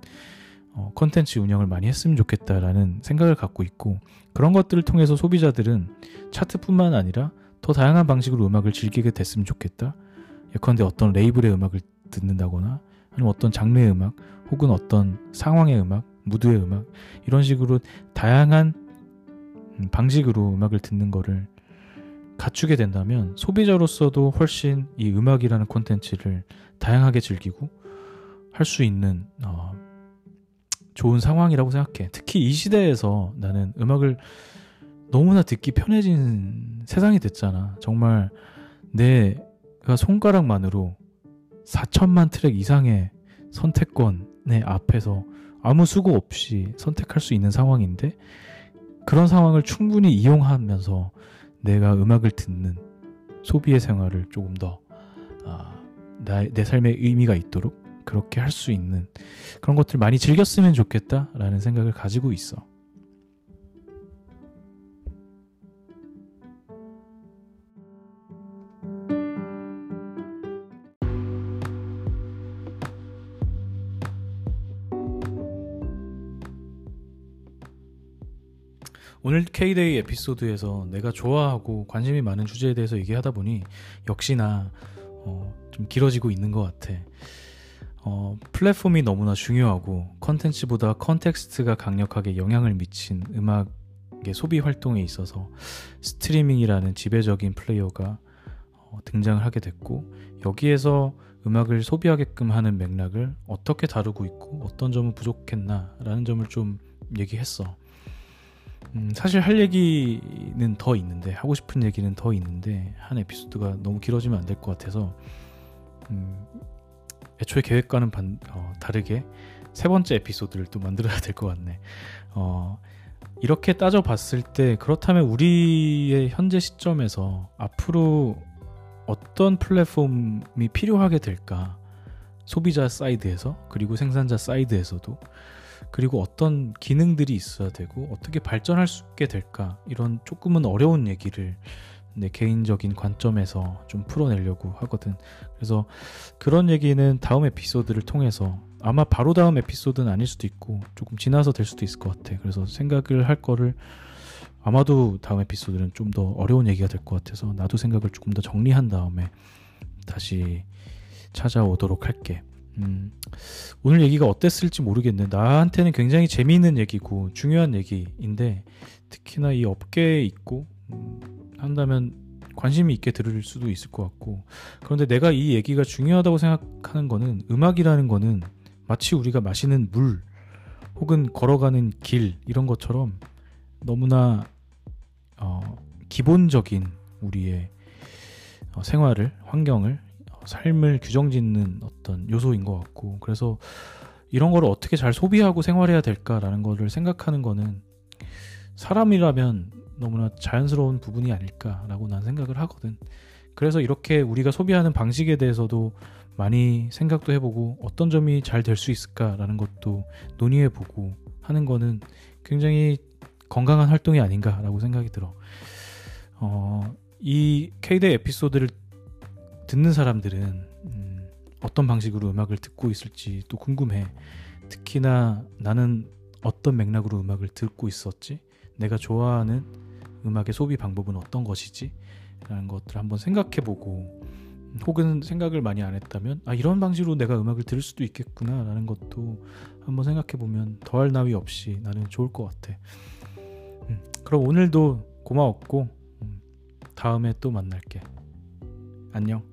어, 컨텐츠 운영을 많이 했으면 좋겠다라는 생각을 갖고 있고 그런 것들을 통해서 소비자들은 차트뿐만 아니라 더 다양한 방식으로 음악을 즐기게 됐으면 좋겠다. 예컨대 어떤 레이블의 음악을 듣는다거나 아니면 어떤 장르의 음악 혹은 어떤 상황의 음악, 무드의 음악 이런 식으로 다양한 음, 방식으로 음악을 듣는 거를 갖추게 된다면 소비자로서도 훨씬 이 음악이라는 콘텐츠를 다양하게 즐기고 할 수 있는 어, 좋은 상황이라고 생각해. 특히 이 시대에서 나는 음악을 너무나 듣기 편해진 세상이 됐잖아. 정말 내 가 손가락만으로 4천만 트랙 이상의 선택권의 앞에서 아무 수고 없이 선택할 수 있는 상황인데 그런 상황을 충분히 이용하면서 내가 음악을 듣는 소비의 생활을 조금 더 아, 내 삶의 의미가 있도록 그렇게 할 수 있는 그런 것들 많이 즐겼으면 좋겠다라는 생각을 가지고 있어. 오늘 K-데이 에피소드에서 내가 좋아하고 관심이 많은 주제에 대해서 얘기하다 보니 역시나 어, 좀 길어지고 있는 것 같아. 어, 플랫폼이 너무나 중요하고 컨텐츠보다 context가 강력하게 영향을 미친 음악의 소비 활동에 있어서 streaming이라는 지배적인 플레이어가 어, 등장을 하게 됐고 여기에서 음악을 소비하게끔 하는 맥락을 어떻게 다루고 있고 어떤 점은 부족했나라는 점을 좀 얘기했어. 음, 사실 할 얘기는 더 있는데 하고 싶은 얘기는 더 있는데 한 에피소드가 너무 길어지면 안 될 것 같아서 음, 애초에 계획과는 반, 어, 다르게 세 번째 에피소드를 또 만들어야 될 것 같네. 어, 이렇게 따져봤을 때 그렇다면 우리의 현재 시점에서 앞으로 어떤 플랫폼이 필요하게 될까? 소비자 side에서 그리고 생산자 side에서도 그리고 어떤 기능들이 있어야 되고 어떻게 발전할 수 있게 될까 이런 조금은 어려운 얘기를 내 개인적인 관점에서 좀 풀어내려고 하거든. 그래서 그런 얘기는 다음 에피소드를 통해서 아마 바로 다음 에피소드는 아닐 수도 있고 조금 지나서 될 수도 있을 것 같아. 그래서 생각을 할 거를 아마도 다음 에피소드는 좀 더 어려운 얘기가 될 것 같아서 나도 생각을 조금 더 정리한 다음에 다시 찾아오도록 할게. 음, 오늘 얘기가 어땠을지 모르겠네. 나한테는 굉장히 재미있는 얘기고 중요한 얘기인데 특히나 이 업계에 있고 음, 한다면 관심이 있게 들을 수도 있을 것 같고 그런데 내가 이 얘기가 중요하다고 생각하는 거는 음악이라는 거는 마치 우리가 마시는 물 혹은 걸어가는 길 이런 것처럼 너무나 어, 기본적인 우리의 어, 생활을 환경을 어, 삶을 규정짓는 어떤 요소인 것 같고 그래서 이런 거를 어떻게 잘 소비하고 생활해야 될까라는 거를 생각하는 거는 사람이라면 너무나 자연스러운 부분이 아닐까라고 난 생각을 하거든. 그래서 이렇게 우리가 소비하는 방식에 대해서도 많이 생각도 해보고 어떤 점이 잘 될 수 있을까라는 것도 논의해보고 하는 거는 굉장히 건강한 활동이 아닌가라고 생각이 들어. 어, 이 K대 에피소드를 듣는 사람들은 음, 어떤 방식으로 음악을 듣고 있을지 또 궁금해. 특히나 나는 어떤 맥락으로 음악을 듣고 있었지? 내가 좋아하는 음악의 소비 방법은 어떤 것이지? 라는 것들을 한번 생각해 보고 혹은 생각을 많이 안 했다면 아 이런 방식으로 내가 음악을 들을 수도 있겠구나 라는 것도 한번 생각해 보면 더할 나위 없이 나는 좋을 것 같아. 음, 그럼 오늘도 고마웠고 음, 다음에 또 만날게. 안녕.